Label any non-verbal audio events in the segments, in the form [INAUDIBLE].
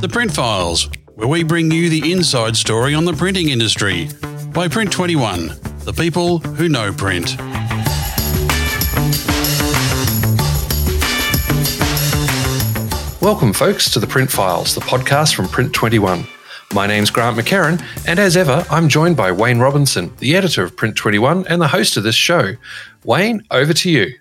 The Print Files, where we bring you the inside story on the printing industry by Print 21, the people who know print. Welcome, folks, to the Print Files, the podcast from Print 21. My name's Grant McCarran, and as ever, I'm joined by Wayne Robinson, the editor of Print 21 and the host of this show. Wayne, over to you.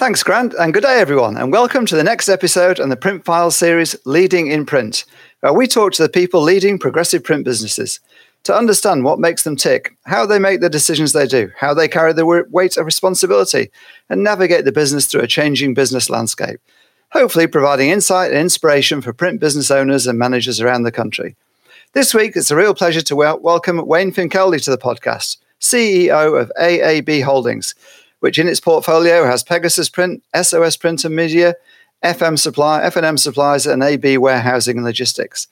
Thanks, Grant, and good day, everyone, and welcome to the next episode on the Print Files series Leading in Print, where we talk to the people leading progressive print businesses to understand what makes them tick, how they make the decisions they do, how they carry the weight of responsibility, and navigate the business through a changing business landscape, hopefully providing insight and inspiration for print business owners and managers around the country. This week, it's a real pleasure to welcome Wayne Finkelde to the podcast, CEO of AAB Holdings which in its portfolio has Pegasus Print, SOS Print and Media, FM Supply, F&M Supplies, and AB Warehousing and Logistics.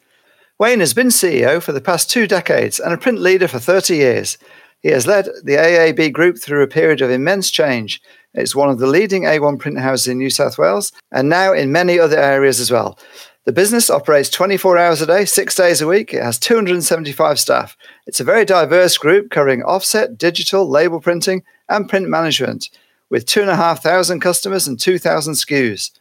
Wayne has been CEO for the past two decades and a print leader for 30 years. He has led the AAB Group through a period of immense change. It's one of the leading A1 print houses in New South Wales and now in many other areas as well. The business operates 24 hours a day, six days a week. It has 275 staff. It's a very diverse group covering offset, digital, label printing, and print management, with 2,500 customers and 2,000 SKUs.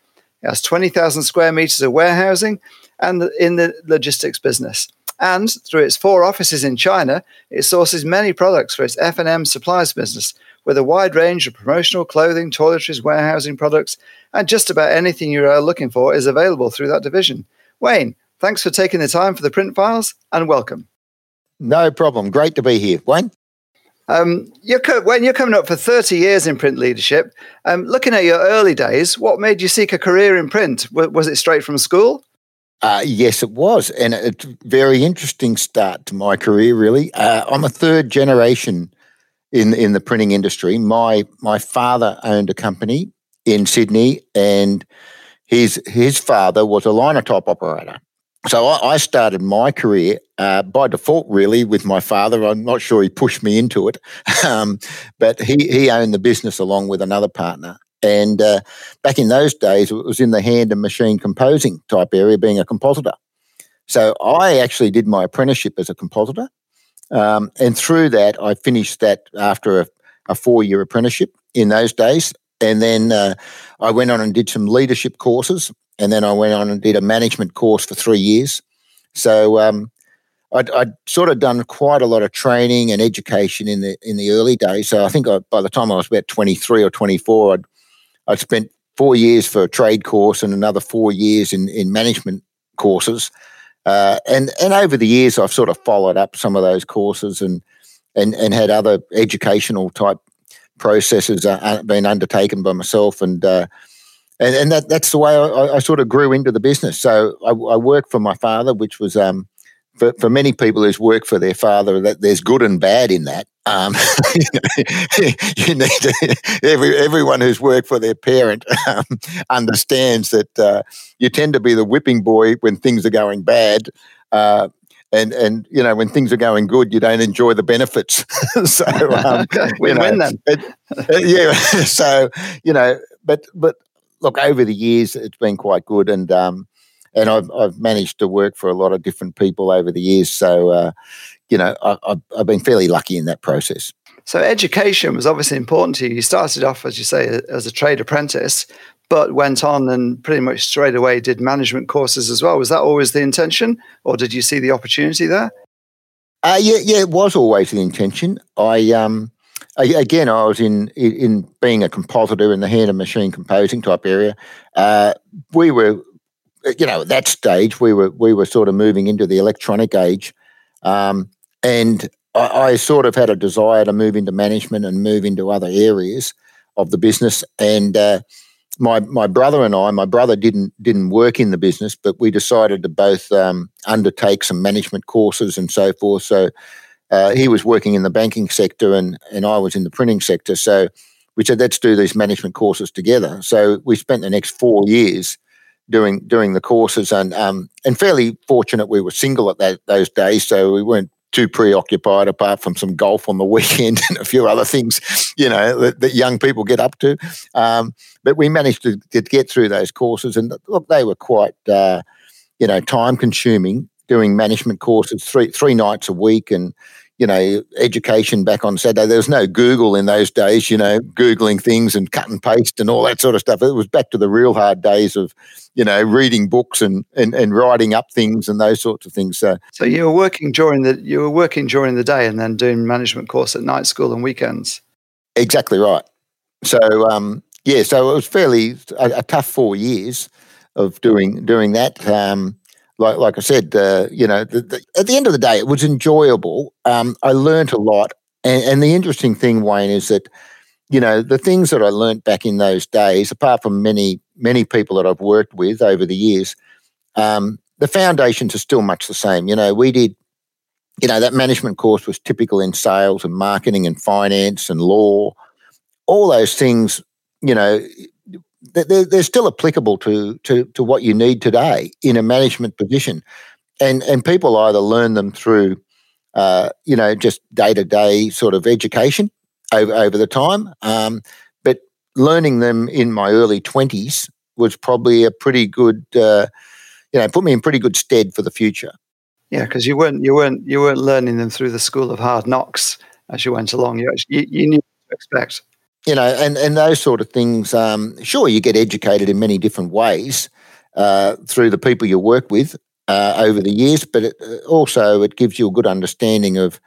It has 20,000 square meters of warehousing and in the logistics business. And through its four offices in China, it sources many products for its F&M supplies business, with a wide range of promotional clothing, toiletries, warehousing products, and just about anything you're looking for is available through that division. Wayne, thanks for taking the time for the print files and welcome. No problem. Great to be here. Wayne? Um, you're co- when you're coming up for 30 years in print leadership, um, looking at your early days, what made you seek a career in print? W- was it straight from school? Uh, yes, it was. And it's a very interesting start to my career, really. Uh, I'm a third generation in, in the printing industry. My, my father owned a company in Sydney, and his, his father was a linotype operator. So I, I started my career uh, by default, really, with my father. I'm not sure he pushed me into it, [LAUGHS] um, but he, he owned the business along with another partner. And uh, back in those days, it was in the hand and machine composing type area, being a compositor. So I actually did my apprenticeship as a compositor. Um, and through that, I finished that after a, a four year apprenticeship in those days. And then uh, I went on and did some leadership courses. And then I went on and did a management course for three years. So um, I'd, I'd, sort of done quite a lot of training and education in the in the early days. So I think I, by the time I was about 23 or 24, I'd, I'd spent four years for a trade course and another four years in, in management courses. Uh, and and over the years, I've sort of followed up some of those courses and and and had other educational type processes uh, been undertaken by myself and. Uh, and, and that, that's the way I, I, sort of grew into the business. So I, I worked for my father, which was um, for, for many people who's worked for their father, that there's good and bad in that. Um, [LAUGHS] you need to, every, everyone who's worked for their parent um, understands that uh, you tend to be the whipping boy when things are going bad. Uh, and and you know when things are going good, you don't enjoy the benefits. [LAUGHS] so um, we win them. yeah. [LAUGHS] So you know, but but look, over the years, it's been quite good, and um, and I've I've managed to work for a lot of different people over the years. So, uh, you know, I, have I've been fairly lucky in that process. So, education was obviously important to you. You started off, as you say, as a trade apprentice, but went on and pretty much straight away did management courses as well. Was that always the intention, or did you see the opportunity there? Uh, yeah, yeah, it was always the intention. I um, again, I was in in being a compositor in the hand and machine composing type area. Uh, we were you know, at that stage we were we were sort of moving into the electronic age, um, and I, I, sort of had a desire to move into management and move into other areas of the business. And uh, my my brother and I, my brother didn't didn't work in the business, but we decided to both um, undertake some management courses and so forth. So uh, he was working in the banking sector, and and I was in the printing sector. So we said let's do these management courses together. So we spent the next four years doing doing the courses, and um, and fairly fortunate we were single at that, those days, so we weren't too preoccupied apart from some golf on the [LAUGHS] weekend and a few other things, you know, that, that young people get up to. Um, but we managed to, to, get through those courses, and look, they were quite. Uh, you know, time consuming doing management courses three three nights a week and you know, education back on Saturday. There was no Google in those days, you know, Googling things and cut and paste and all that sort of stuff. It was back to the real hard days of, you know, reading books and, and, and writing up things and those sorts of things. So, so you were working during the you were working during the day and then doing management course at night school and weekends. Exactly right. So um, yeah, so it was fairly a, a tough four years of doing doing that. Um, like like I said, uh, you know, the, the, at the end of the day, it was enjoyable. Um, I learned a lot, and, and, the interesting thing, Wayne, is that you know the things that I learned back in those days, apart from many many people that I've worked with over the years, um, the foundations are still much the same. You know, we did. You know, that management course was typical in sales and marketing and finance and law. All those things, you know, they're, they're still applicable to, to, to what you need today in a management position. And, and people either learn them through, uh, you know, just day to day sort of education over, over the time. Um, but learning them in my early 20s was probably a pretty good, uh, you know, put me in pretty good stead for the future. Yeah, because you weren't you weren't you weren't learning them through the school of hard knocks as you went along. You actually, you, you knew what to expect you know, and, and those sort of things. Um, sure, you get educated in many different ways uh, through the people you work with uh, over the years, but it, uh, also it gives you a good understanding of,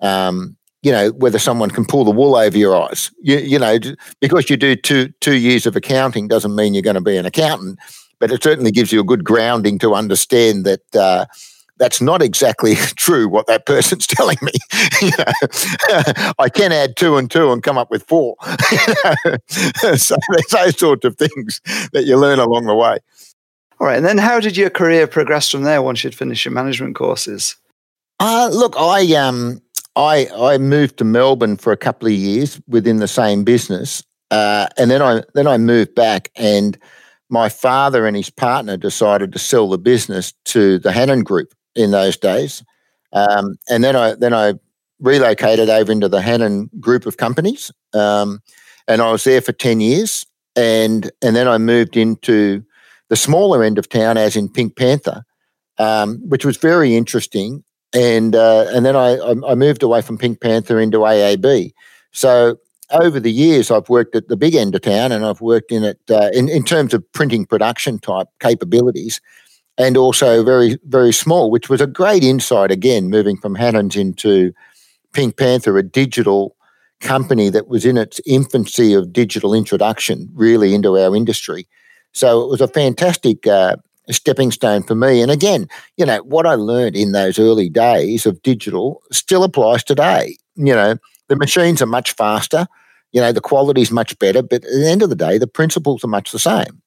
um, you know, whether someone can pull the wool over your eyes. You, you know, because you do two two years of accounting doesn't mean you're going to be an accountant, but it certainly gives you a good grounding to understand that uh, that's not exactly [LAUGHS] true what that person's [LAUGHS] telling me. [LAUGHS] you know, I can add two and two and come up with four. so there's those sorts of things that you learn along the way. All right. And then how did your career progress from there once you'd finished your management courses? Uh, look, I um I I moved to Melbourne for a couple of years within the same business. Uh, and then I then I moved back and my father and his partner decided to sell the business to the Hannan Group in those days. Um, and then I then I relocated over into the Hannan group of companies, um, and I was there for ten years. And and then I moved into the smaller end of town, as in Pink Panther, um, which was very interesting. And uh, and then I I moved away from Pink Panther into AAB. So over the years, I've worked at the big end of town, and I've worked in it uh, in in terms of printing production type capabilities and also very, very small, which was a great insight again, moving from Hannan's into Pink Panther, a digital company that was in its infancy of digital introduction really into our industry. So it was a fantastic uh, stepping stone for me. And again, you know, what I learned in those early days of digital still applies today. You know, the machines are much faster, you know, the quality is much better, but at the end of the day, the principles are much the same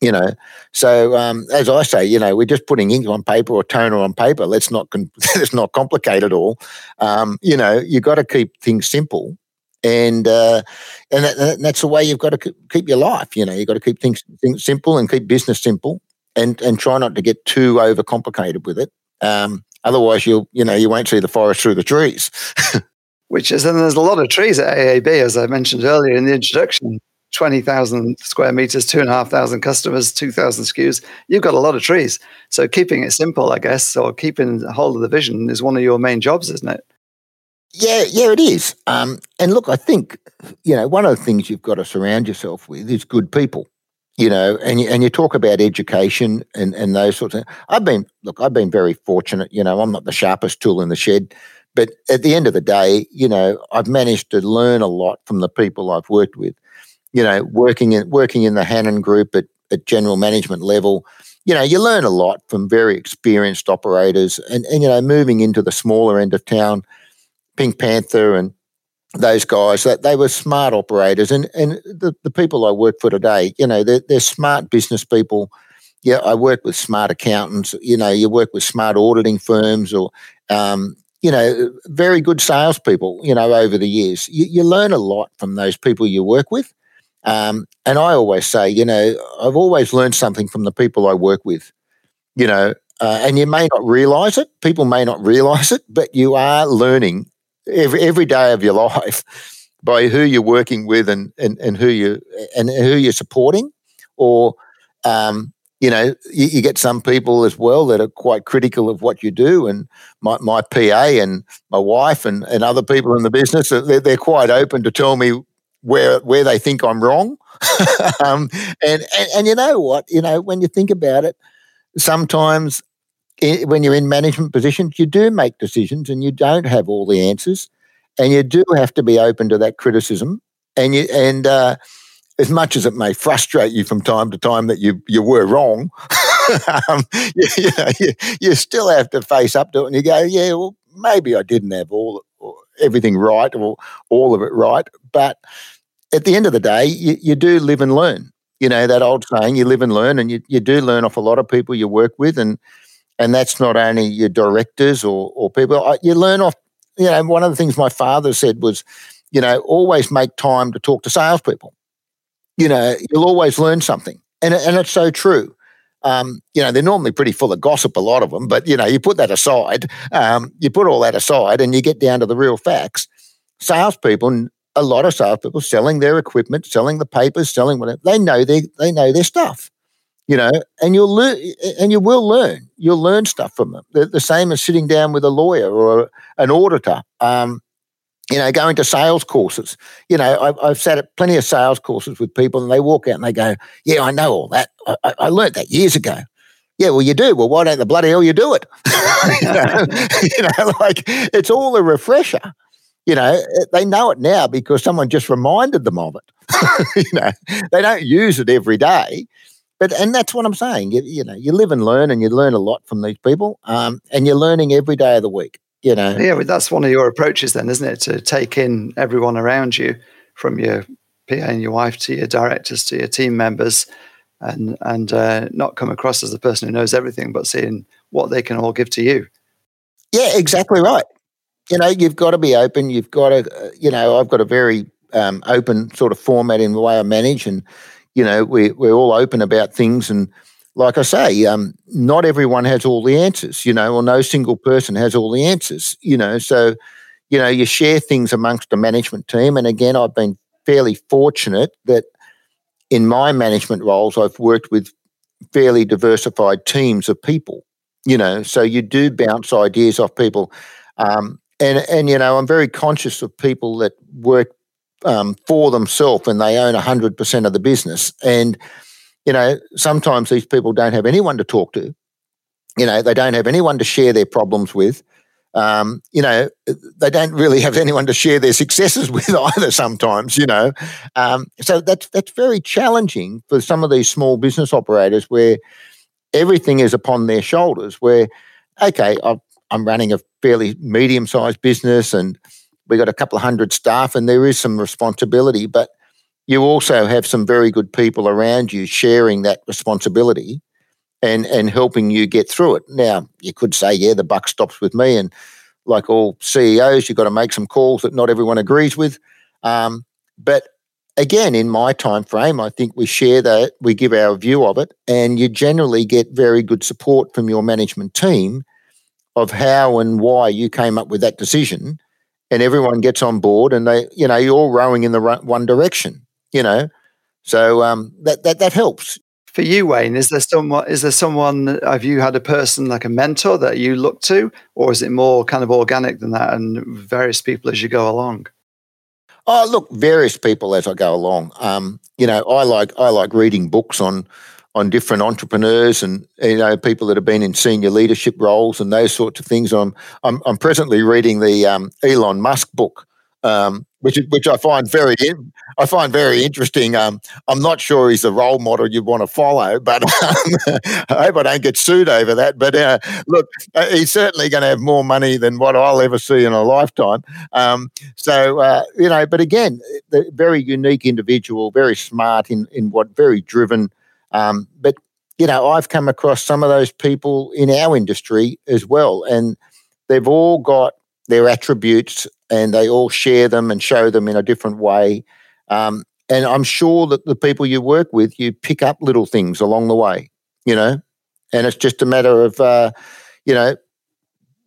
you know. So um, as i say you know we're just putting ink on paper or toner on paper. Let's not con- [LAUGHS] let's not complicate it all. Um, you know you've got to keep things simple and uh, and, that, and, that's the way you've got to keep your life you know. You've got to keep things, things simple and keep business simple and and try not to get too overcomplicated with it. Um, otherwise you'll you know you won't see the forest through the trees. [LAUGHS] Which is and there's a lot of trees at aab as i mentioned earlier in the introduction 20,000 square meters, 2,500 customers, 2,000 SKUs, you've got a lot of trees. So keeping it simple, I guess, or keeping hold of the vision is one of your main jobs, isn't it? Yeah, yeah, it is. Um, and look, I think, you know, one of the things you've got to surround yourself with is good people, you know, and you, and you talk about education and, and those sorts of things. I've been, look, I've been very fortunate, you know, I'm not the sharpest tool in the shed, but at the end of the day, you know, I've managed to learn a lot from the people I've worked with you know, working in working in the Hannan Group at, at general management level, you know, you learn a lot from very experienced operators, and, and you know, moving into the smaller end of town, Pink Panther and those guys that they were smart operators, and and the, the people I work for today, you know, they're, they're smart business people. Yeah, I work with smart accountants. You know, you work with smart auditing firms, or um, you know, very good salespeople. You know, over the years, you, you learn a lot from those people you work with. Um, and I always say, you know, I've always learned something from the people I work with, you know, uh, and you may not realize it, people may not realize it, but you are learning every, every day of your [LAUGHS] life by who you're working with and, and, and who you and who you're supporting or um, you know, you, you, get some people as well that are quite critical of what you do. And my, my PA and my wife and, and other people in the business, they're, they're quite open to tell me where where they think I'm wrong. [LAUGHS] um, and, and and you know what? You know, when you think about it, sometimes when you're in management positions, you do make decisions and you don't have all the answers, and you do have to be open to that criticism. And you and uh, as much as it may frustrate you from time to time that you you were wrong, [LAUGHS] um, you, you, know, you, you, still have to face up to it and you go, yeah, well, maybe I didn't have all everything right or all of it right, but at the end of the day, you, you do live and learn. You know that old saying, you live and learn, and you, you do learn off a lot of people you work with, and and that's not only your directors or or people. You learn off. You know, one of the things my father said was, you know, always make time to talk to salespeople you know, you'll always learn something. And, and it's so true. Um, you know, they're normally pretty full of gossip, a lot of them, but, you know, you put that aside, um, you put all that aside and you get down to the real facts. Salespeople, a lot of salespeople selling their equipment, selling the papers, selling whatever, they know they, they know their stuff, you know, and you'll learn, and you will learn. You'll learn stuff from them. The, the same as sitting down with a lawyer or an auditor. Um, you know, going to sales courses. You know, I've, I've sat at plenty of sales courses with people and they walk out and they go, Yeah, I know all that. I, I learned that years ago. Yeah, well, you do. Well, why don't the bloody hell you do it? [LAUGHS] you, know, [LAUGHS] you know, like it's all a refresher. You know, they know it now because someone just reminded them of it. [LAUGHS] you know, they don't use it every day. But, and that's what I'm saying. You, you know, you live and learn and you learn a lot from these people. Um, and you're learning every day of the week you know. Yeah, well, that's one of your approaches, then, isn't it? To take in everyone around you, from your PA and your wife to your directors to your team members, and and uh, not come across as the person who knows everything, but seeing what they can all give to you. Yeah, exactly right. You know, you've got to be open. You've got to, uh, you know, I've got a very um, open sort of format in the way I manage, and you know, we we're all open about things and like I say, um, not everyone has all the answers, you know, or no single person has all the answers, you know. So, you know, you share things amongst the management team. And again, I've been fairly fortunate that in my management roles, I've worked with fairly diversified teams of people, you know, so you do bounce ideas off people. Um, and, and, you know, I'm very conscious of people that work um, for themselves and they own 100% of the business. And, you know, sometimes these people don't have anyone to talk to. You know, they don't have anyone to share their problems with. Um, you know, they don't really have anyone to share their successes [LAUGHS] with either. Sometimes, you know, um, so that's that's very challenging for some of these small business operators where everything is upon their shoulders. Where, okay, i I'm running a fairly medium-sized business, and we got a couple of hundred staff, and there is some responsibility, but you also have some very good people around you sharing that responsibility and and helping you get through it. Now, you could say, yeah, the buck stops with me, and like all CEOs, you've got to make some calls that not everyone agrees with. Um, but again, in my time frame, I think we share that, we give our view of it, and you generally get very good support from your management team of how and why you came up with that decision. And everyone gets on board, and they, you know, you're all rowing in the one direction you know. So um, that that that helps. For you, Wayne, is there someone? Is there someone? Have you had a person like a mentor that you look to, or is it more kind of organic than that, and various people as you go along? Oh, look, various people as I go along. Um, you know, I like I like reading books on on different entrepreneurs and you know people that have been in senior leadership roles and those sorts of things. I'm I'm, I'm presently reading the um, Elon Musk book, um, which which I find very I find very interesting. Um, I'm not sure he's a role model you'd want to follow, but [LAUGHS] um, I hope I don't get sued over that. But uh, look, uh, he's certainly going to have more money than what I'll ever see in a lifetime. Um, so uh, you know, but again, the very unique individual, very smart in in what, very driven. Um, but you know, I've come across some of those people in our industry as well, and they've all got their attributes and they all share them and show them in a different way. Um, and I'm sure that the people you work with, you pick up little things along the way, you know, and it's just a matter of, uh, you know,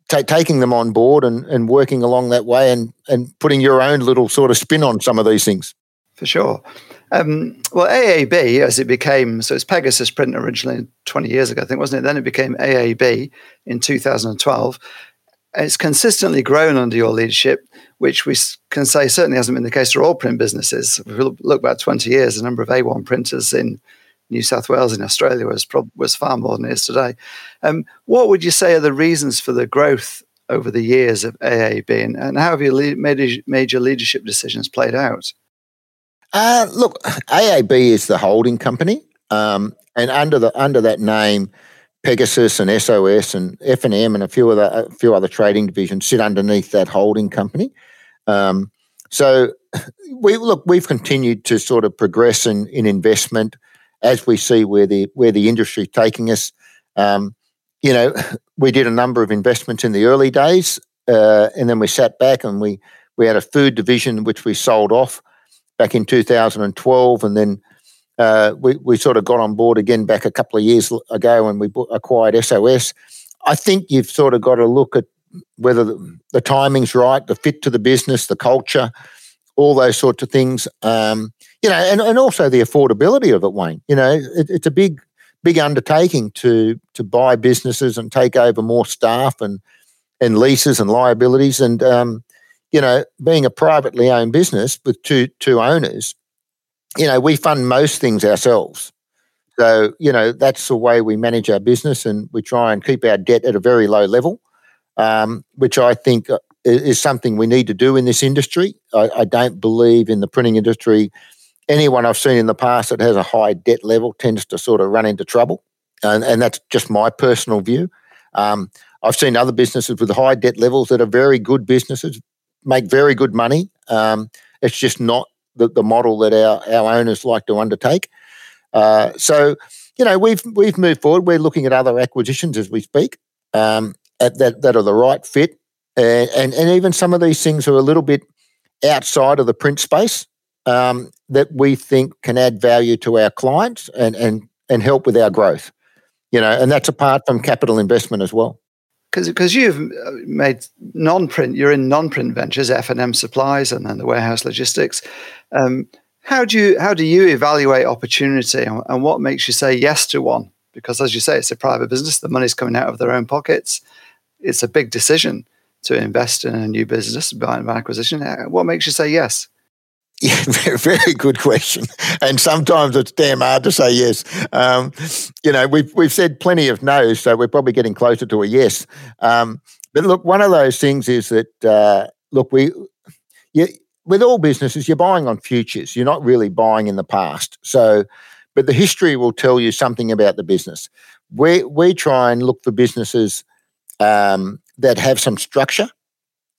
t- taking them on board and, and working along that way and, and putting your own little sort of spin on some of these things. For sure. Um, well, AAB, as it became, so it's Pegasus Print originally 20 years ago, I think, wasn't it? Then it became AAB in 2012. It's consistently grown under your leadership, which we can say certainly hasn't been the case for all print businesses. If we look back 20 years, the number of A1 printers in New South Wales in Australia was was far more than it is today. Um, what would you say are the reasons for the growth over the years of AAB, and, and how have your le- major leadership decisions played out? Uh, look, AAB is the holding company, um, and under the under that name, Pegasus and SOS and F and M and a few other a few other trading divisions sit underneath that holding company. Um, so [LAUGHS] we look, we've continued to sort of progress in, in investment as we see where the where the industry taking us. Um, you know, [LAUGHS] we did a number of investments in the early days, uh, and then we sat back and we we had a food division which we sold off back in 2012, and then uh, we, we sort of got on board again back a couple of years ago when we acquired SOS. I think you've sort of got to look at whether the, the timing's right, the fit to the business, the culture, all those sorts of things. Um, you know, and, and also the affordability of it, Wayne. You know, it, it's a big, big undertaking to to buy businesses and take over more staff and and leases and liabilities. And um, you know, being a privately owned business with two two owners, you know, we fund most things ourselves. So, you know, that's the way we manage our business and we try and keep our debt at a very low level, um, which I think uh, is something we need to do in this industry. I, I, don't believe in the printing industry. Anyone I've seen in the past that has a high debt level tends to sort of run into trouble. And, and that's just my personal view. Um, I've seen other businesses with high debt levels that are very good businesses, make very good money. Um, it's just not the, the model that our, our owners like to undertake. Uh, so, you know, we've we've moved forward. We're looking at other acquisitions as we speak um, that that are the right fit, and, and, and even some of these things are a little bit outside of the print space um, that we think can add value to our clients and and and help with our growth. You know, and that's apart from capital investment as well because you've uh, made non-print, you're in non-print ventures, F and M supplies, and then the warehouse logistics. Um, how do you how do you evaluate opportunity, and, and, what makes you say yes to one? Because as you say, it's a private business; the money's coming out of their own pockets. It's a big decision to invest in a new business, buy an acquisition. What makes you say yes? [LAUGHS] Yeah, very, good question. And sometimes it's damn hard to say yes. Um, you know, we've we've said plenty of no's, so we're probably getting closer to a yes. Um, but look, one of those things is that uh, look, we you, with all businesses, you're buying on futures. You're not really buying in the past. So, but the history will tell you something about the business. We we try and look for businesses um, that have some structure.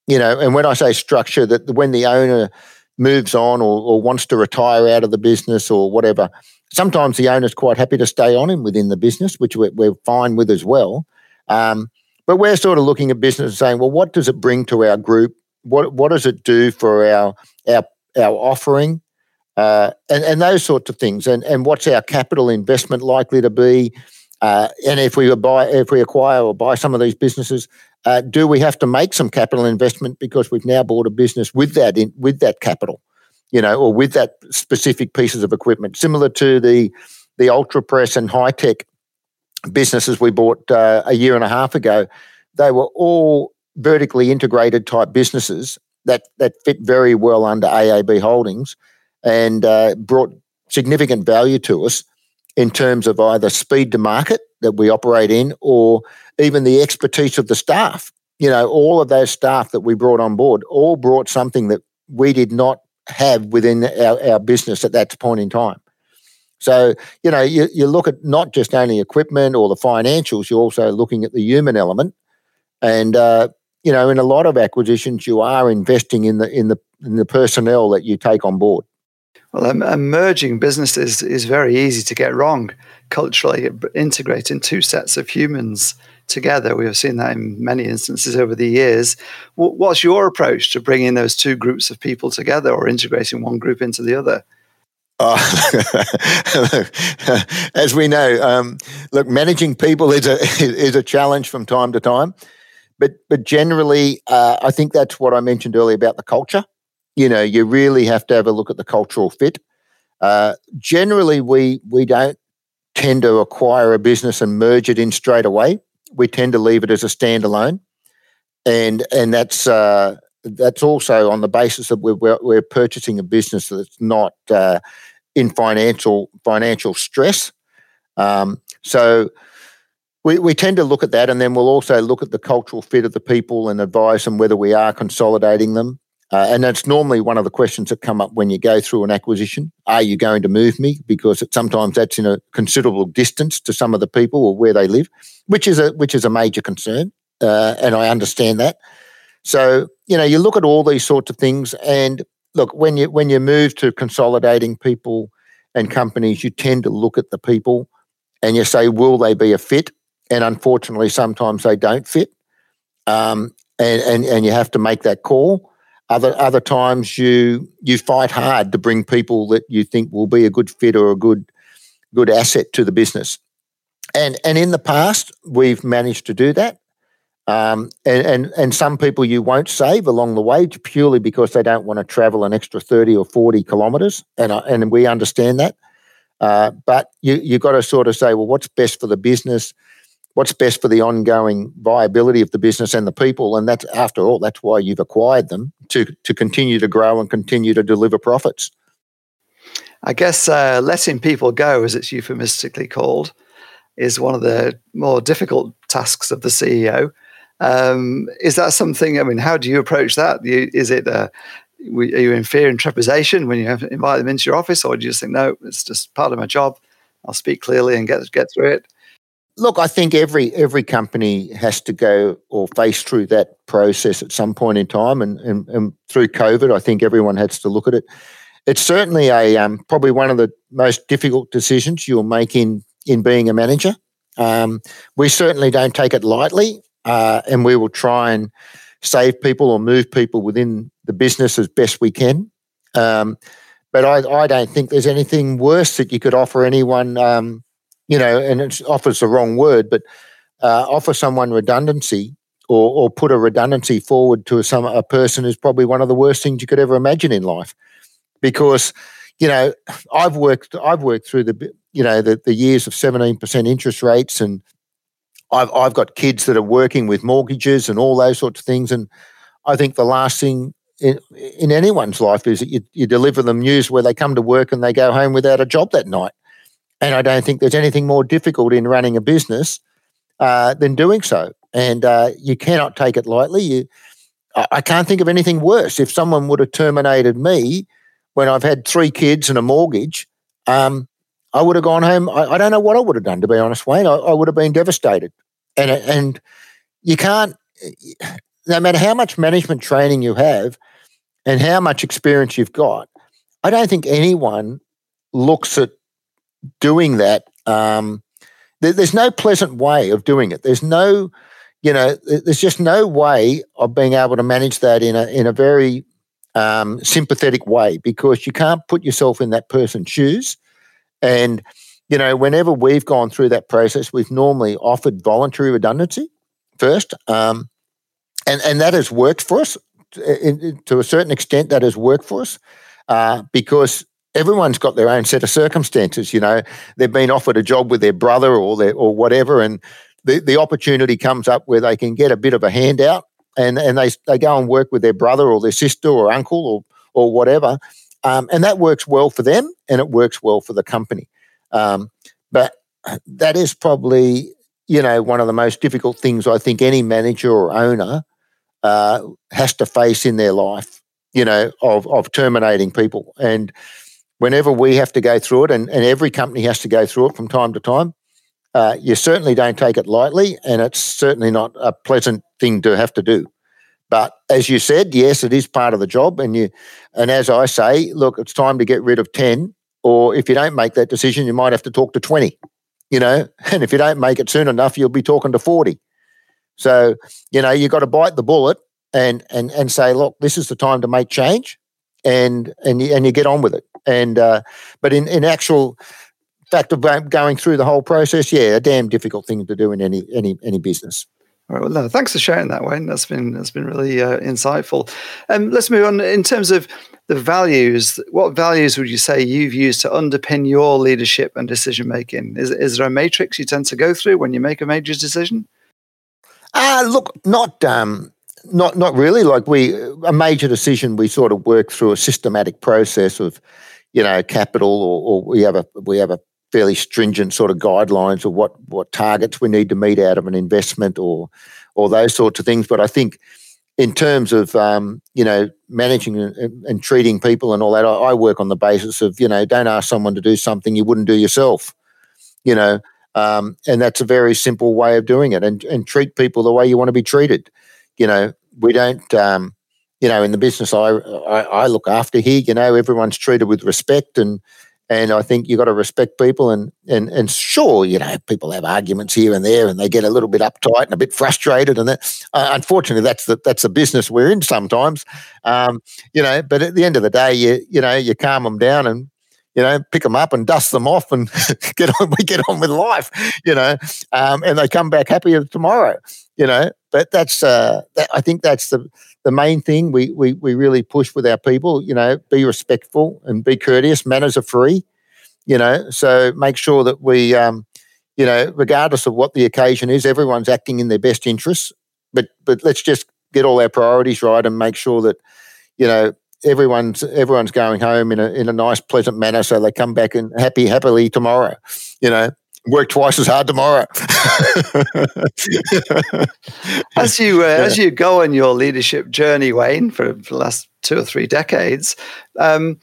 You know, and when I say structure, that when the owner moves on or, or wants to retire out of the business or whatever, sometimes the owner's quite happy to stay on him within the business, which we're, we're fine with as well. Um, but we're sort of looking at business and saying, well, what does it bring to our group? What what does it do for our our our offering? Uh, and, and those sorts of things. And and what's our capital investment likely to be? Uh, and if we buy, if we acquire or buy some of these businesses, uh, do we have to make some capital investment because we've now bought a business with that in, with that capital, you know, or with that specific pieces of equipment, similar to the the ultra press and high tech businesses we bought uh, a year and a half ago. They were all vertically integrated type businesses that that fit very well under AAB Holdings and uh, brought significant value to us in terms of either speed to market that we operate in or even the expertise of the staff. You know, all of those staff that we brought on board all brought something that we did not have within our, our business at that point in time. So, you know, you, you look at not just only equipment or the financials, you're also looking at the human element. And, uh, you know, in a lot of acquisitions, you are investing in the in the in the personnel that you take on board. Well, um, merging businesses is very easy to get wrong culturally. Integrating two sets of humans together, we have seen that in many instances over the years. What's your approach to bringing those two groups of people together, or integrating one group into the other? Oh, [LAUGHS] [LAUGHS] as we know, um, look, managing people is a [LAUGHS] is a challenge from time to time, but but generally, uh, I think that's what I mentioned earlier about the culture you know, you really have to have a look at the cultural fit. Uh, generally, we we don't tend to acquire a business and merge it in straight away. We tend to leave it as a standalone, and and that's uh, that's also on the basis that we're we're purchasing a business that's not uh, in financial financial stress. Um, so we, we tend to look at that, and then we'll also look at the cultural fit of the people and advise them whether we are consolidating them. Uh, and that's normally one of the questions that come up when you go through an acquisition. Are you going to move me? Because sometimes that's in a considerable distance to some of the people or where they live, which is a which is a major concern, uh, and I understand that. So you know, you look at all these sorts of things, and look when you when you move to consolidating people and companies, you tend to look at the people, and you say, will they be a fit? And unfortunately, sometimes they don't fit, um, and and and you have to make that call. Other other times you you fight hard to bring people that you think will be a good fit or a good good asset to the business. And and in the past we've managed to do that. Um, and, and and some people you won't save along the way purely because they don't want to travel an extra thirty or forty kilometres, and and we understand that. Uh, but you you got to sort of say, well, what's best for the business? what's best for the ongoing viability of the business and the people. And that's after all, that's why you've acquired them to to continue to grow and continue to deliver profits. I guess uh, letting people go, as it's euphemistically called, is one of the more difficult tasks of the CEO. Um, is that something? I mean, how do you approach that? You, is it uh, are you in fear and trepidation when you have, invite them into your office, or do you just think, no, it's just part of my job? I'll speak clearly and get get through it. Look, I think every every company has to go or face through that process at some point in time, and, and, and through COVID, I think everyone has to look at it. It's certainly a um, probably one of the most difficult decisions you'll make in in being a manager. Um, we certainly don't take it lightly, uh, and we will try and save people or move people within the business as best we can. Um, but I, I, don't think there's anything worse that you could offer anyone um, you know, and it offers the wrong word, but uh, offer someone redundancy or, or put a redundancy forward to a, some a person is probably one of the worst things you could ever imagine in life, because you know I've worked I've worked through the you know the, the years of seventeen percent interest rates, and I've I've got kids that are working with mortgages and all those sorts of things, and I think the last thing in, in anyone's life is that you, you deliver them news where they come to work and they go home without a job that night. And I don't think there's anything more difficult in running a business uh, than doing so. And uh, you cannot take it lightly. You, I can't think of anything worse. If someone would have terminated me when I've had three kids and a mortgage, um, I would have gone home. I, I, don't know what I would have done, to be honest, Wayne. I, I would have been devastated. And and you can't, no matter how much management training you have and how much experience you've got, I don't think anyone looks at doing that, um, there, there's no pleasant way of doing it. There's no, you know, there's just no way of being able to manage that in a in a very um, sympathetic way because you can't put yourself in that person's shoes. And you know, whenever we've gone through that process, we've normally offered voluntary redundancy first, um, and and that has worked for us to a certain extent. That has worked for us uh, because everyone's got their own set of circumstances. You know, they've been offered a job with their brother or their or whatever, and the, the opportunity comes up where they can get a bit of a handout and, and they they go and work with their brother or their sister or uncle or or whatever. Um, and that works well for them and it works well for the company. Um, but that is probably, you know, one of the most difficult things I think any manager or owner uh, has to face in their life, you know, of, of terminating people. And whenever we have to go through it, and, and every company has to go through it from time to time, uh, you certainly don't take it lightly, and it's certainly not a pleasant thing to have to do. But as you said, yes, it is part of the job, and you, and as I say, look, it's time to get rid of ten, or if you don't make that decision, you might have to talk to twenty. You know, [LAUGHS] and if you don't make it soon enough, you'll be talking to forty. So you know, you've got to bite the bullet and and and say, look, this is the time to make change, and and and you get on with it. And uh, but in in actual fact of going through the whole process, yeah, a damn difficult thing to do in any any any business. All right, well, no, thanks for sharing that, Wayne. That's been that's been really uh, insightful. Um, let's move on in terms of the values. What values would you say you've used to underpin your leadership and decision making? Is is there a matrix you tend to go through when you make a major decision? Ah, uh, look, not um, not not really. Like we, a major decision, we sort of work through a systematic process of, you know, capital, or, or we have a we have a fairly stringent sort of guidelines of what what targets we need to meet out of an investment or or those sorts of things. But I think in terms of um, you know managing and, and, treating people and all that, I, I, work on the basis of you know don't ask someone to do something you wouldn't do yourself. You know, um, and that's a very simple way of doing it, and and treat people the way you want to be treated. You know, we don't. Um, you know, in the business I, I I look after here, you know, everyone's treated with respect and and I think you've got to respect people and, and, and sure, you know, people have arguments here and there and they get a little bit uptight and a bit frustrated. And that, uh, unfortunately, that's the, that's the business we're in sometimes, um, you know, but at the end of the day, you, you know, you calm them down and, you know, pick them up and dust them off and [LAUGHS] get on, we get on with life, you know, um, and they come back happier tomorrow, you know, but that's, uh, that, I think that's the, the main thing we, we we really push with our people, you know, be respectful and be courteous. Manners are free, you know, so make sure that we, um, you know, regardless of what the occasion is, everyone's acting in their best interests. But but let's just get all our priorities right and make sure that, you know, everyone's everyone's going home in a in a nice, pleasant manner, so they come back and happy happily tomorrow. You know, work twice as hard tomorrow. [LAUGHS] as you uh, yeah. as you go on your leadership journey, Wayne, for, for the last two or three decades, um,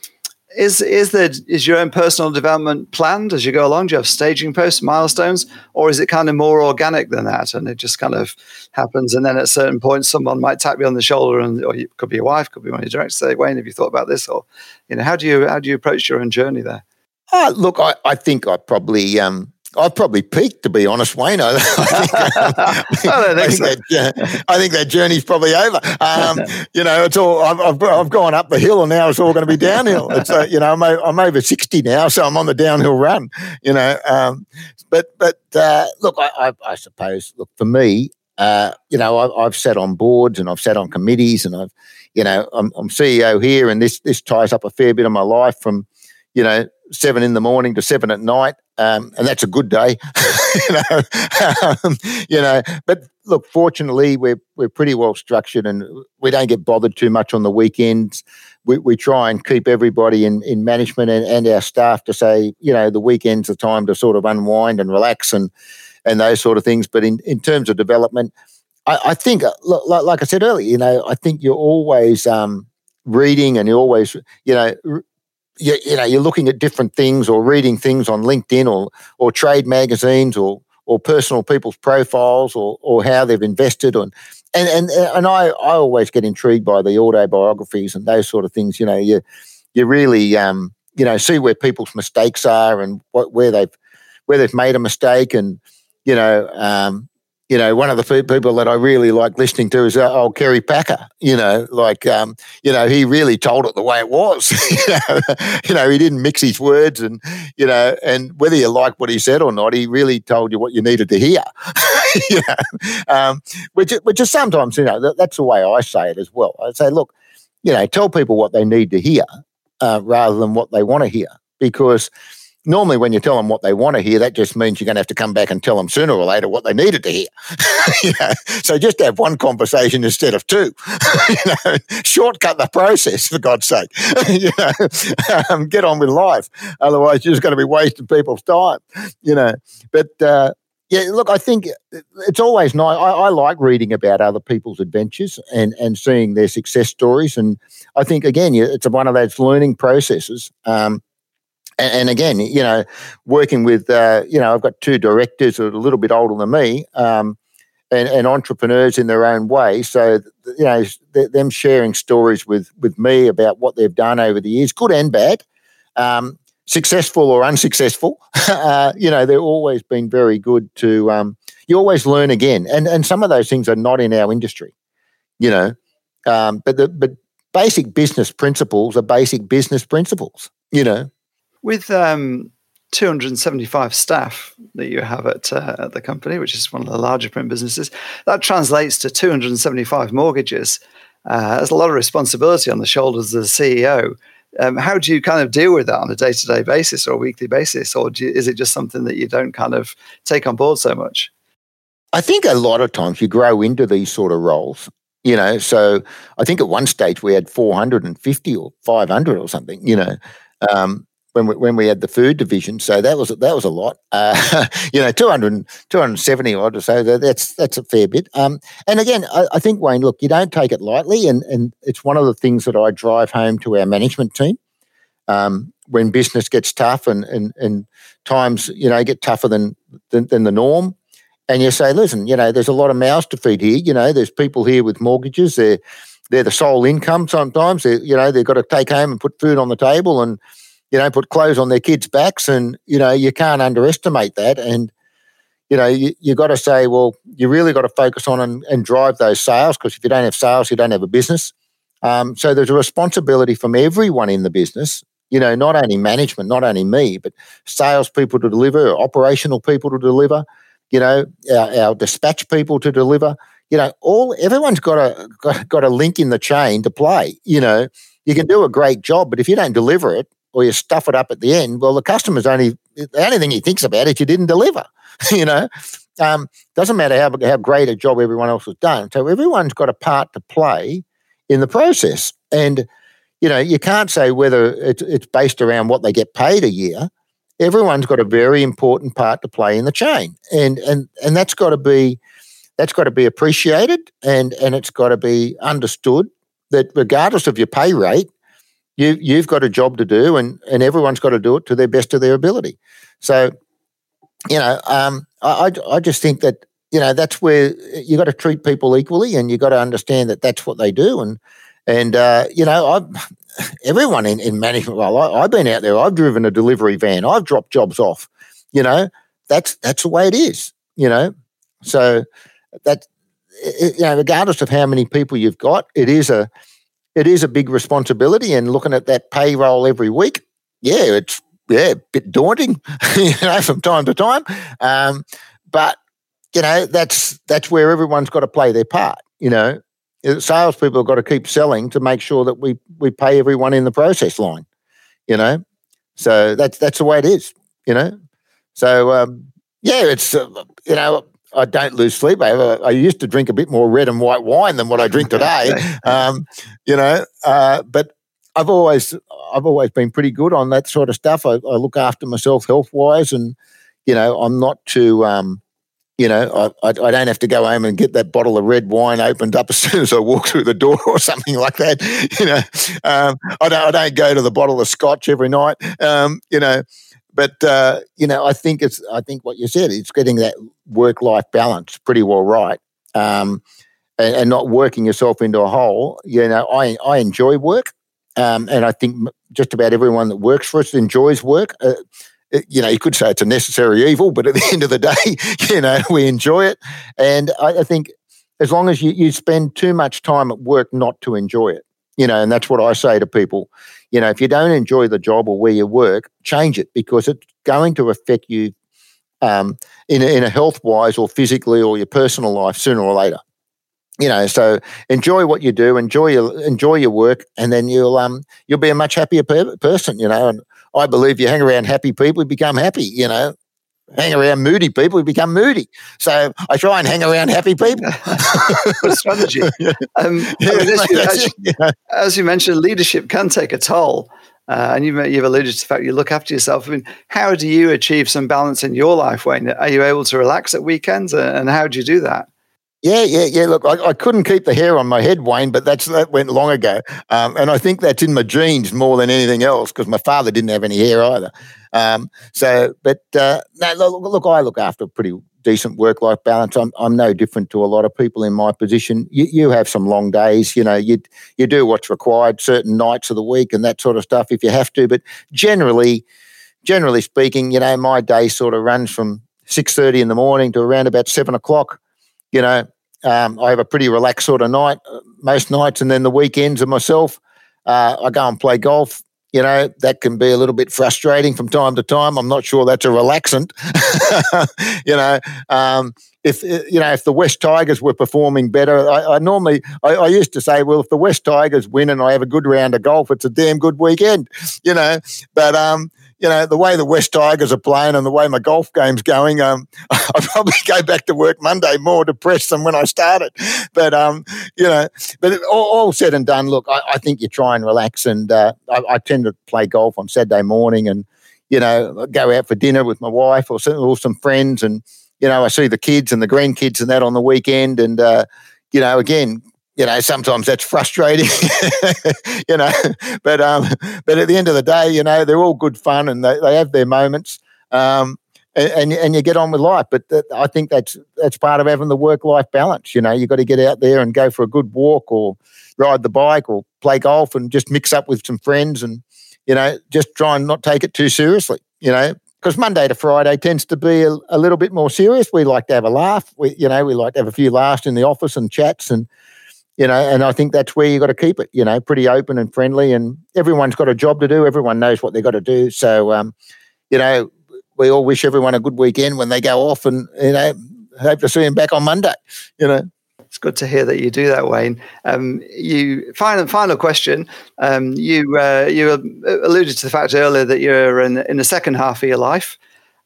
is is there is your own personal development planned as you go along? Do you have staging posts, milestones, or is it kind of more organic than that, and it just kind of happens? And then at a certain point, someone might tap you on the shoulder, and or it could be your wife, could be one of your directors, say, "Wayne, have you thought about this?" Or you know, how do you how do you approach your own journey there? Uh, look, I, I think I probably um, I've probably peaked, to be honest, Wayne. [LAUGHS] I, think, I, think, [LAUGHS] that, I think that journey's probably over. Um, [LAUGHS] you know, it's all I've, I've, I've, gone up the hill, and now it's all going to be downhill. It's uh, you know, I'm, I'm over sixty now, so I'm on the downhill run. You know, um, but but uh, look, I, I, I, suppose look for me, uh, you know, I, have sat on boards and I've sat on committees, and I've, you know, I'm, I'm CEO here, and this this ties up a fair bit of my life from, you know, seven in the morning to seven at night, um, and that's a good day, [LAUGHS] you know. um, you know, but look, fortunately, we're we're pretty well structured, and we don't get bothered too much on the weekends. We, we try and keep everybody in, in management and, and our staff to say, you know, the weekend's the time to sort of unwind and relax and and those sort of things. But in, in terms of development, I, I think, uh, like, like I said earlier, you know, I think you're always um, reading and you're always, you know, you, you know you're looking at different things or reading things on LinkedIn or or trade magazines or or personal people's profiles or or how they've invested on and and and I I always get intrigued by the autobiographies and those sort of things. You know, you you really um you know see where people's mistakes are and what where they've where they've made a mistake and you know um you know, one of the people that I really like listening to is uh, old Kerry Packer. You know, like, um, you know, he really told it the way it was. [LAUGHS] you, know, [LAUGHS] you know, he didn't mix his words, and you know, and whether you like what he said or not, he really told you what you needed to hear. [LAUGHS] you know, um, which which is sometimes, you know, that, that's the way I say it as well. I say, look, you know, tell people what they need to hear uh, rather than what they want to hear, because normally when you tell them what they want to hear, that just means you're going to have to come back and tell them sooner or later what they needed to hear. [LAUGHS] you know? So just have one conversation instead of two. [LAUGHS] you know, shortcut the process for God's sake. [LAUGHS] you know, um, get on with life. Otherwise, you're just going to be wasting people's time. You know, but. Uh, yeah, look, I think it's always nice. I, I, like reading about other people's adventures and, and seeing their success stories. And I think, again, it's one of those learning processes. Um, and, and again, you know, working with, uh, you know, I've got two directors who are a little bit older than me, um, and, and, entrepreneurs in their own way. So, you know, them sharing stories with with me about what they've done over the years, good and bad, um, successful or unsuccessful. [LAUGHS] uh, you know, they've always been very good to. Um, you always learn again, and and some of those things are not in our industry. You know, um, but the but basic business principles are basic business principles. You know, with um, 275 staff that you have at, uh, at the company, which is one of the larger print businesses. That translates to 275 mortgages. Uh, there's a lot of responsibility on the shoulders of the CEO. Um, how do you kind of deal with that on a day to day basis or a weekly basis? Or you, is it just something that you don't kind of take on board so much? I think a lot of times you grow into these sort of roles you know so i think at one stage we had 450 or 500 or something you know um, when we, when we had the food division so that was that was a lot uh, [LAUGHS] you know 200 270 odd or so that's that's a fair bit um, and again I, I, think wayne look you don't take it lightly and and it's one of the things that i drive home to our management team um, when business gets tough and and and times you know get tougher than than, than the norm and you say, listen, you know, there's a lot of mouths to feed here. You know, there's people here with mortgages. They're they're the sole income sometimes. They, you know, they've got to take home and put food on the table and you know put clothes on their kids' backs, and you know you can't underestimate that. And you know you you got to say, well, you really got to focus on and, and drive those sales because if you don't have sales, you don't have a business. Um, so there's a responsibility from everyone in the business you know, not only management, not only me, but salespeople to deliver, operational people to deliver, you know, our, our dispatch people to deliver. You know, all everyone's got a got, got a link in the chain to play. You know, you can do a great job, but if you don't deliver it or you stuff it up at the end, well, the customer's only the only thing he thinks about is you didn't deliver. [LAUGHS] you know, um, doesn't matter how how great a job everyone else has done. So everyone's got a part to play in the process, and you know, you can't say whether it's, it's based around what they get paid a year everyone's got a very important part to play in the chain, and and and that's got to be that's got to be appreciated, and and it's got to be understood that regardless of your pay rate, you you've got a job to do, and and everyone's got to do it to their best of their ability. So, you know, um, I I just think that you know that's where you've got to treat people equally, and you've got to understand that that's what they do, and and uh, you know, I everyone in, in management. Well, I, have been out there. I've driven a delivery van. I've dropped jobs off. You know, that's that's the way it is. You know, so that you know, regardless of how many people you've got, it is a it is a big responsibility. And looking at that payroll every week, yeah, it's yeah, a bit daunting, [LAUGHS] you know, from time to time. Um, but you know, that's that's where everyone's got to play their part. You know, salespeople have got to keep selling to make sure that we we pay everyone in the process line. You know, so that's that's the way it is. You know, so um, yeah, it's uh, you know I don't lose sleep over. I used to drink a bit more red and white wine than what I drink today. [LAUGHS] [LAUGHS] um, you know, uh, but I've always I've always been pretty good on that sort of stuff. I, I look after myself health wise, and you know I'm not too um, you know, I, I, I, don't have to go home and get that bottle of red wine opened up [LAUGHS] as soon as I walk through the door or something like that. You know, um, I don't I don't go to the bottle of scotch every night. Um, you know, but uh, you know, I think it's I think what you said it's getting that work life balance pretty well right, um, and, and, not working yourself into a hole. You know, I I enjoy work, um, and I think just about everyone that works for us enjoys work. Uh, you know, you could say it's a necessary evil, but at the [LAUGHS] end of the day, you know, we enjoy it. And I, I think as long as you, you spend too much time at work not to enjoy it, you know, and that's what I say to people. You know, if you don't enjoy the job or where you work, change it because it's going to affect you um, in, a, in a health wise or physically or your personal life sooner or later. You know, so enjoy what you do, enjoy your enjoy your work, and then you'll um you'll be a much happier per- person. You know, and I believe you hang around happy people, you become happy, you know. Hang around moody people, you become moody. So I try and hang around happy people. [LAUGHS] strategy. [LAUGHS] Um, yeah, I mean, as, you, as, [LAUGHS] yeah. as, you, mentioned, leadership can take a toll. Uh, and you've, you've alluded to the fact you look after yourself. I mean, how do you achieve some balance in your life, Wayne? Are you able to relax at weekends? And how do you do that? Yeah, yeah, yeah. Look, I, I, couldn't keep the hair on my head, Wayne, but that's that went long ago, um, and I think that's in my genes more than anything else because my father didn't have any hair either. Um, so, but uh, no, look, I look after a pretty decent work-life balance. I'm I'm no different to a lot of people in my position. You, you have some long days, you know. You you do what's required certain nights of the week and that sort of stuff if you have to, but generally, generally speaking, you know, my day sort of runs from six thirty in the morning to around about seven o'clock you know, um, I have a pretty relaxed sort of night uh, most nights, and then the weekends of myself, uh, I go and play golf. You know, that can be a little bit frustrating from time to time. I'm not sure that's a relaxant. [LAUGHS] you know, um, if you know if the West Tigers were performing better, I, I normally I, I, used to say, well, if the West Tigers win and I have a good round of golf, it's a damn good weekend, you know. But um, you know, the way the West Tigers are playing and the way my golf game's going, um, [LAUGHS] I probably go back to work Monday more depressed than when I started. But, um, you know, but all, all said and done, look, I, I, think you try and relax. And uh, I, I, tend to play golf on Saturday morning and, you know, go out for dinner with my wife or some, or some friends. And, you know, I see the kids and the grandkids and that on the weekend. And, uh, you know, again, you know, sometimes that's frustrating, [LAUGHS] you know, but um, but at the end of the day, you know, they're all good fun and they, they have their moments, um, and and you get on with life. But th- I think that's that's part of having the work life balance. You know, you got to get out there and go for a good walk or ride the bike or play golf and just mix up with some friends and you know just try and not take it too seriously. You know, because Monday to Friday tends to be a, a, little bit more serious. We like to have a laugh. We, you know, we like to have a few laughs in the office and chats and you know, and I think that's where you got to keep it, you know, pretty open and friendly. And everyone's got a job to do. Everyone knows what they've got to do. So, um, you know, we all wish everyone a good weekend when they go off, and you know, hope to see them back on Monday. You know. It's good to hear that you do that, Wayne. Um, you final final question. Um, you uh, you alluded to the fact earlier that you're in, in the second half of your life.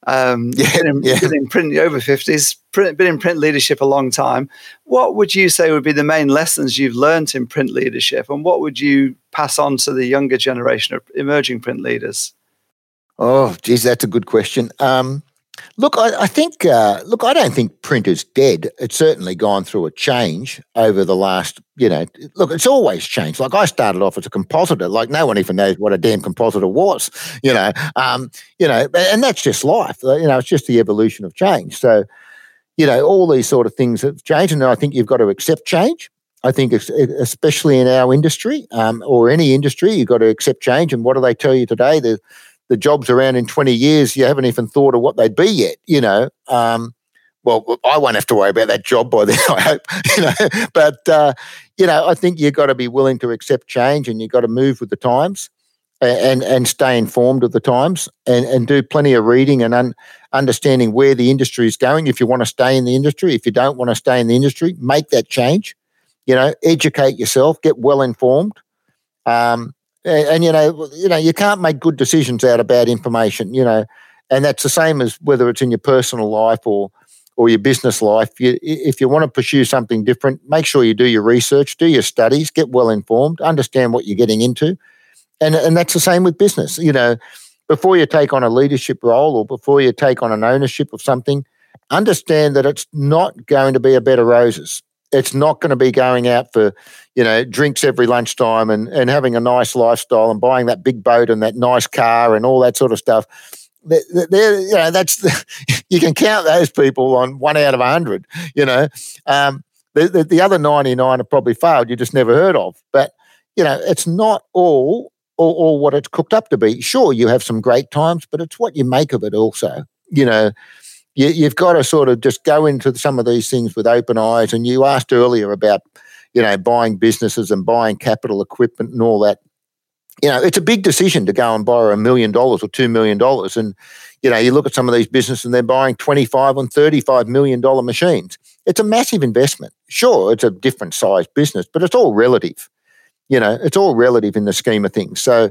Um, yeah, [LAUGHS] been, in, yeah. been in print over 50s, print, been in print leadership a long time. What would you say would be the main lessons you've learned in print leadership, and what would you pass on to the younger generation of emerging print leaders? Oh, geez, that's a good question. Um, Look, I, I think. Uh, look, I don't think print is dead. It's certainly gone through a change over the last. You know, look, it's always changed. Like I started off as a compositor. Like no one even knows what a damn compositor was. You know, um, you know, and that's just life. You know, it's just the evolution of change. So, you know, all these sort of things have changed, and I think you've got to accept change. I think, especially in our industry um, or any industry, you've got to accept change. And what do they tell you today? The the jobs around in 20 years, you haven't even thought of what they'd be yet, you know. Um, well, I won't have to worry about that job by [LAUGHS] then, I hope, you know. But, uh, you know, I think you've got to be willing to accept change and you've got to move with the times and, and stay informed of the times and, and do plenty of reading and un, understanding where the industry is going. If you want to stay in the industry, if you don't want to stay in the industry, make that change. You know, educate yourself, get well informed. Um, and, you know, you know, you can't make good decisions out of bad information. You know, and that's the same as whether it's in your personal life or or your business life. You, if you want to pursue something different, make sure you do your research, do your studies, get well informed, understand what you're getting into, and and that's the same with business. You know, before you take on a leadership role or before you take on an ownership of something, understand that it's not going to be a bed of roses it's not going to be going out for you know drinks every lunchtime and and having a nice lifestyle and buying that big boat and that nice car and all that sort of stuff. They're, you know that's the, [LAUGHS] you can count those people on one out of a hundred you know. Um, the, the, the other 99 have probably failed you just never heard of. But you know it's not all or, or what it's cooked up to be. Sure you have some great times but it's what you make of it also you know you, you've got to sort of just go into some of these things with open eyes. And you asked earlier about, you know, buying businesses and buying capital equipment and all that. You know, it's a big decision to go and borrow a million dollars or two million dollars. And, you know, you look at some of these businesses and they're buying 25 and 35 million dollar machines. It's a massive investment. Sure, it's a different size business, but it's all relative. You know, it's all relative in the scheme of things. So,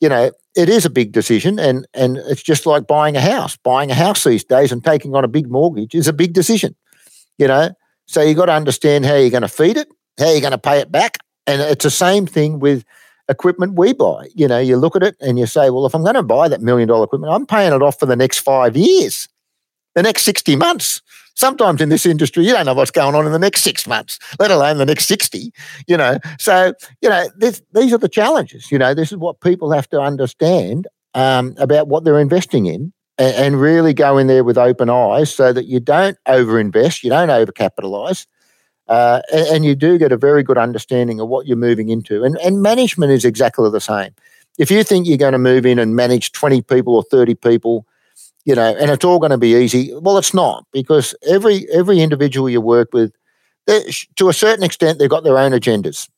you know, it is a big decision and and it's just like buying a house. Buying a house these days and taking on a big mortgage is a big decision. You know, so you got to understand how you're going to feed it, how you're going to pay it back, and it's the same thing with equipment we buy. You know, you look at it and you say, well, if I'm going to buy that million dollar equipment, I'm paying it off for the next five years, the next 60 months sometimes in this industry, you don't know what's going on in the next six months, let alone the next 60, you know. So, you know, this, these are the challenges. You know, this is what people have to understand um, about what they're investing in and, and, really go in there with open eyes so that you don't overinvest, you don't overcapitalize. Uh, and, and you do get a very good understanding of what you're moving into. And, and management is exactly the same. If you think you're going to move in and manage 20 people or 30 people, you know, and it's all going to be easy. Well, it's not because every every individual you work with, to a certain extent, they've got their own agendas,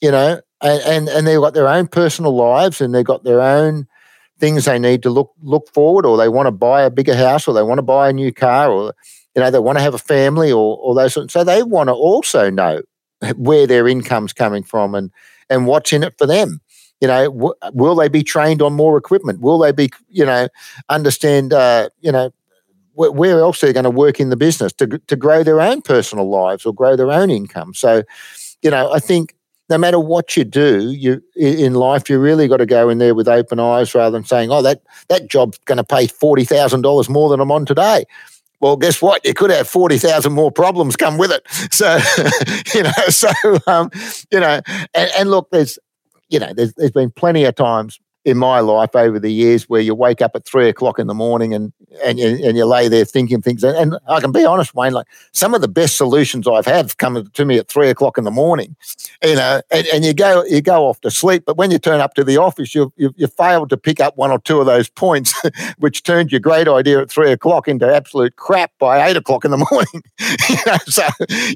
you know, and, and, and they've got their own personal lives and they've got their own things they need to look look forward or they want to buy a bigger house or they want to buy a new car or you know they want to have a family or, or those so they want to also know where their income's coming from and and what's in it for them you know w- will they be trained on more equipment will they be you know understand uh, you know wh- where else they're going to work in the business to, to grow their own personal lives or grow their own income so you know i think no matter what you do you in life you really got to go in there with open eyes rather than saying oh that that job's going to pay $40000 more than i'm on today well, guess what? You could have 40,000 more problems come with it. [LAUGHS] So, [LAUGHS] you know, so, um, you know, and, and look, there's, you know, there's, there's been plenty of times in my life over the years where you wake up at three o'clock in the morning and and you, and you lay there thinking things. And, I can be honest, Wayne, like some of the best solutions I've had come to me at three o'clock in the morning, you know, and, and you go you go off to sleep. But when you turn up to the office, you you, you failed to pick up one or two of those points, [LAUGHS] which turned your great idea at three o'clock into absolute crap by eight o'clock in the [LAUGHS] morning. [LAUGHS] you know, so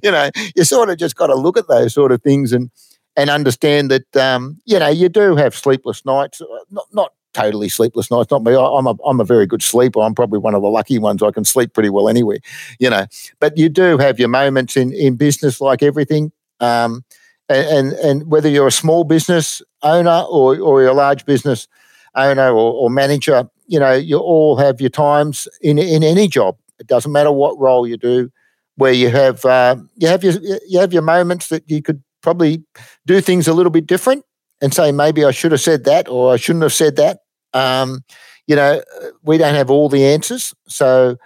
you know, you sort of just got to look at those sort of things and and understand that um, you know you do have sleepless nights, uh, not not totally sleepless nights. Not me. I'm a I'm a very good sleeper. I'm probably one of the lucky ones. I can sleep pretty well anyway, you know. But you do have your moments in in business, like everything. Um, and, and, and whether you're a small business owner or or a large business owner or, or manager, you know, you all have your times in in any job. It doesn't matter what role you do, where you have uh, you have your you have your moments that you could probably do things a little bit different and say maybe I should have said that or I shouldn't have said that. Um, you know, we don't have all the answers, so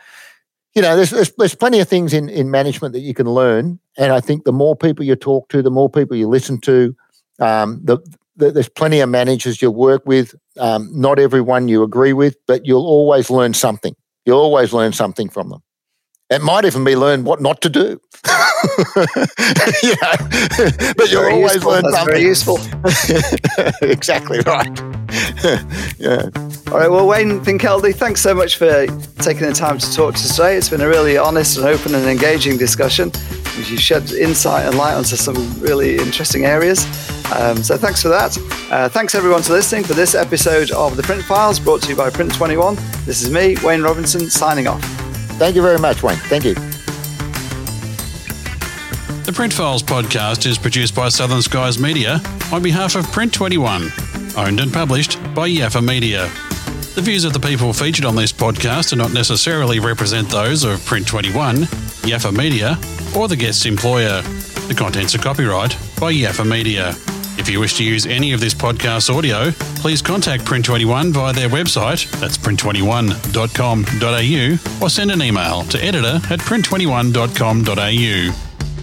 you know, there's, there's, there's plenty of things in in management that you can learn, and I think the more people you talk to, the more people you listen to, um, the, the, there's plenty of managers you work with. Um, not everyone you agree with, but you'll always learn something. You'll always learn something from them. It might even be learn what not to do. [LAUGHS] [LAUGHS] know, but you'll always useful. learn That's something. Very useful. [LAUGHS] exactly right. [LAUGHS] yeah. All right. Well, Wayne Finkelde, thanks so much for taking the time to talk to us today. It's been a really honest and open and engaging discussion. You shed insight and light onto some really interesting areas. Um, so thanks for that. Uh, thanks everyone for listening for this episode of the Print Files brought to you by Print 21. This is me, Wayne Robinson, signing off. Thank you very much, Wayne. Thank you. The Print Files podcast is produced by Southern Skies Media on behalf of Print 21, owned and published by Yaffa Media. The views of the people featured on this podcast do not necessarily represent those of Print 21, Yaffa Media, or the guest's employer. The contents are copyright by Yaffa Media. If you wish to use any of this podcast audio, please contact Print21 via their website, that's print21.com.au, or send an email to editor at print21.com.au.